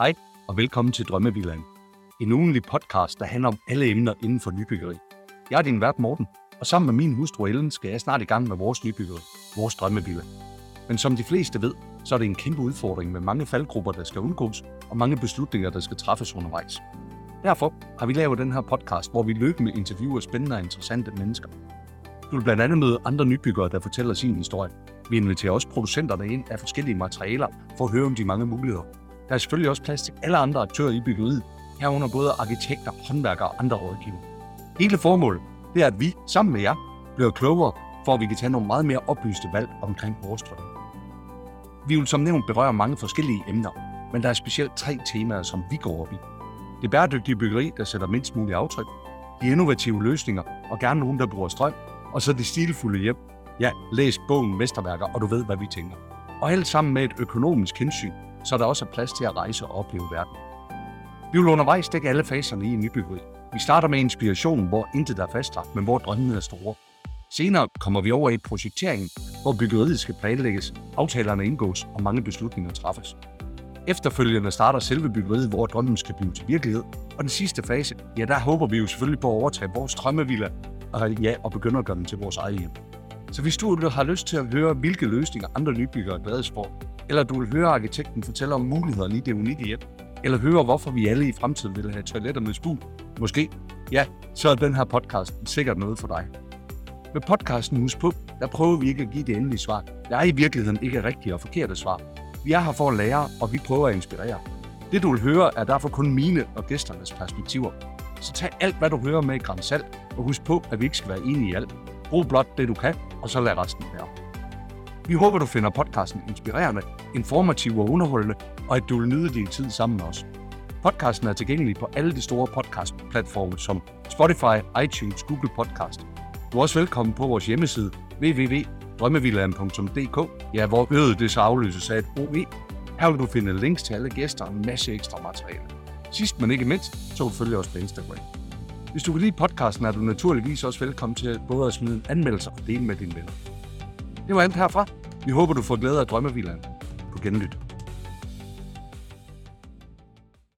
Hej og velkommen til Drømmevillaen. En ugenlig podcast, der handler om alle emner inden for nybyggeri. Jeg er din vært Morten, og sammen med min hustru Ellen skal jeg snart i gang med vores nybyggeri, vores drømmevilla. Men som de fleste ved, så er det en kæmpe udfordring med mange faldgrupper, der skal undgås, og mange beslutninger, der skal træffes undervejs. Derfor har vi lavet den her podcast, hvor vi løbende interviewer spændende og interessante mennesker. Du vil blandt andet møde andre nybyggere, der fortæller sin historie. Vi inviterer også producenterne ind af forskellige materialer for at høre om de mange muligheder. Der er selvfølgelig også plads til alle andre aktører i byggeriet, herunder både arkitekter, håndværkere og andre rådgivere. Hele formålet det er, at vi sammen med jer bliver klogere, for at vi kan tage nogle meget mere oplyste valg omkring vores drømme. Vi vil som nævnt berøre mange forskellige emner, men der er specielt tre temaer, som vi går op i. Det bæredygtige byggeri, der sætter mindst muligt aftryk, de innovative løsninger og gerne nogen, der bruger strøm, og så det stilfulde hjem. Ja, læs bogen Mesterværker, og du ved, hvad vi tænker. Og alt sammen med et økonomisk hensyn, så der også er plads til at rejse og opleve verden. Vi vil undervejs dække alle faserne i nybyggeri. Vi starter med inspiration, hvor intet er fastlagt, men hvor drømmene er store. Senere kommer vi over i projekteringen, hvor byggeriet skal planlægges, aftalerne indgås og mange beslutninger træffes. Efterfølgende starter selve byggeriet, hvor drømmen skal blive til virkelighed. Og den sidste fase, ja, der håber vi jo selvfølgelig på at overtage vores drømmevilla og, ja, og begynde at gøre den til vores eget hjem. Så hvis du har lyst til at høre, hvilke løsninger andre nybyggere glædes for, eller du vil høre arkitekten fortælle om mulighederne i det unikke hjem, eller høre, hvorfor vi alle i fremtiden vil have toiletter med spul, måske, ja, så er den her podcast sikkert noget for dig. Med podcasten Hus på, der prøver vi ikke at give det endelige svar. Der er i virkeligheden ikke rigtige og forkerte svar. Vi er her for at lære, og vi prøver at inspirere. Det du vil høre er derfor kun mine og gæsternes perspektiver. Så tag alt, hvad du hører med i Grand Salt, og husk på, at vi ikke skal være enige i alt. Brug blot det, du kan, og så lad resten være. Vi håber, du finder podcasten inspirerende, informativ og underholdende, og at du vil nyde din tid sammen med os. Podcasten er tilgængelig på alle de store podcast-platforme som Spotify, iTunes, Google Podcast. Du er også velkommen på vores hjemmeside www.drømmevillaen.dk, ja, hvor øget det så afløses af et OE. Her vil du finde links til alle gæster og en masse ekstra materiale. Sidst men ikke mindst, så følg os på Instagram. Hvis du kan lide podcasten, er du naturligvis også velkommen til både at smide en anmeldelse og dele med dine venner. Det var alt herfra. Vi håber, du får glæde af drømmevillaen. På genlyt.